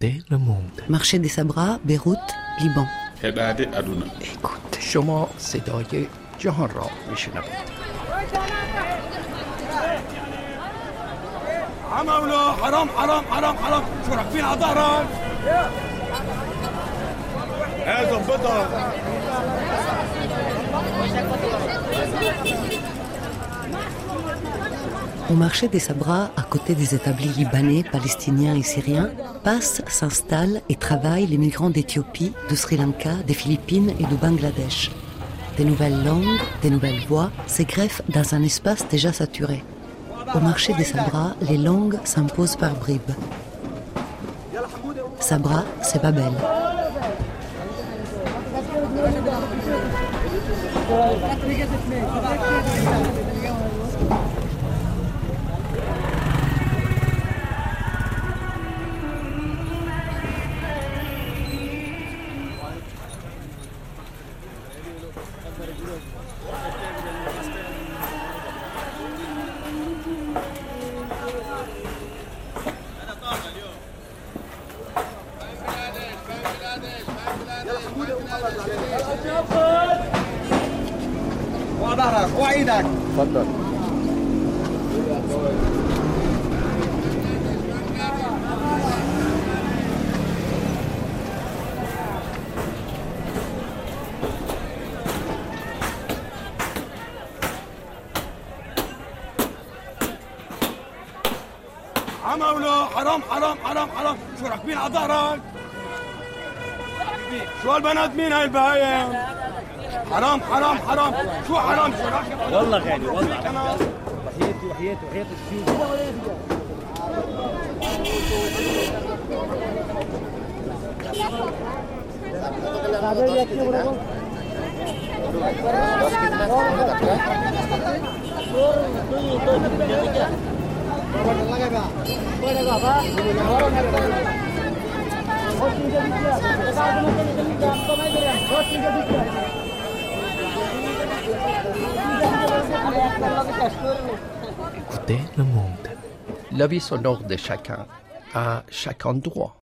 Écoutez le monde. Marché des Sabras, Beyrouth, Liban. heɓade aduna Écoute شما صدای جهان را میشنوید عمولة حرام حرام حرام حرام شو راكبين على ظهرك هذا بطل au marché des Sabras, à côté des établis libanais, palestiniens et syriens, passent, s'installent et travaillent les migrants d'Éthiopie, de Sri Lanka, des Philippines et du Bangladesh. Des nouvelles langues, des nouvelles voix se greffent dans un espace déjà saturé. Au marché des Sabras, les langues s'imposent par bribes. Sabra, c'est Babel. تفضل عمولة حرام حرام حرام حرام. شو راكبين على ظهرك شو هالبنات مين هاي البهايم؟ حرام حرام حرام. شو حرام؟ شو راكب والله غالي والله. وحياتي وحياتي وحياتي الشيوخ Écoutez le monde. La vie sonore de chacun à chaque endroit.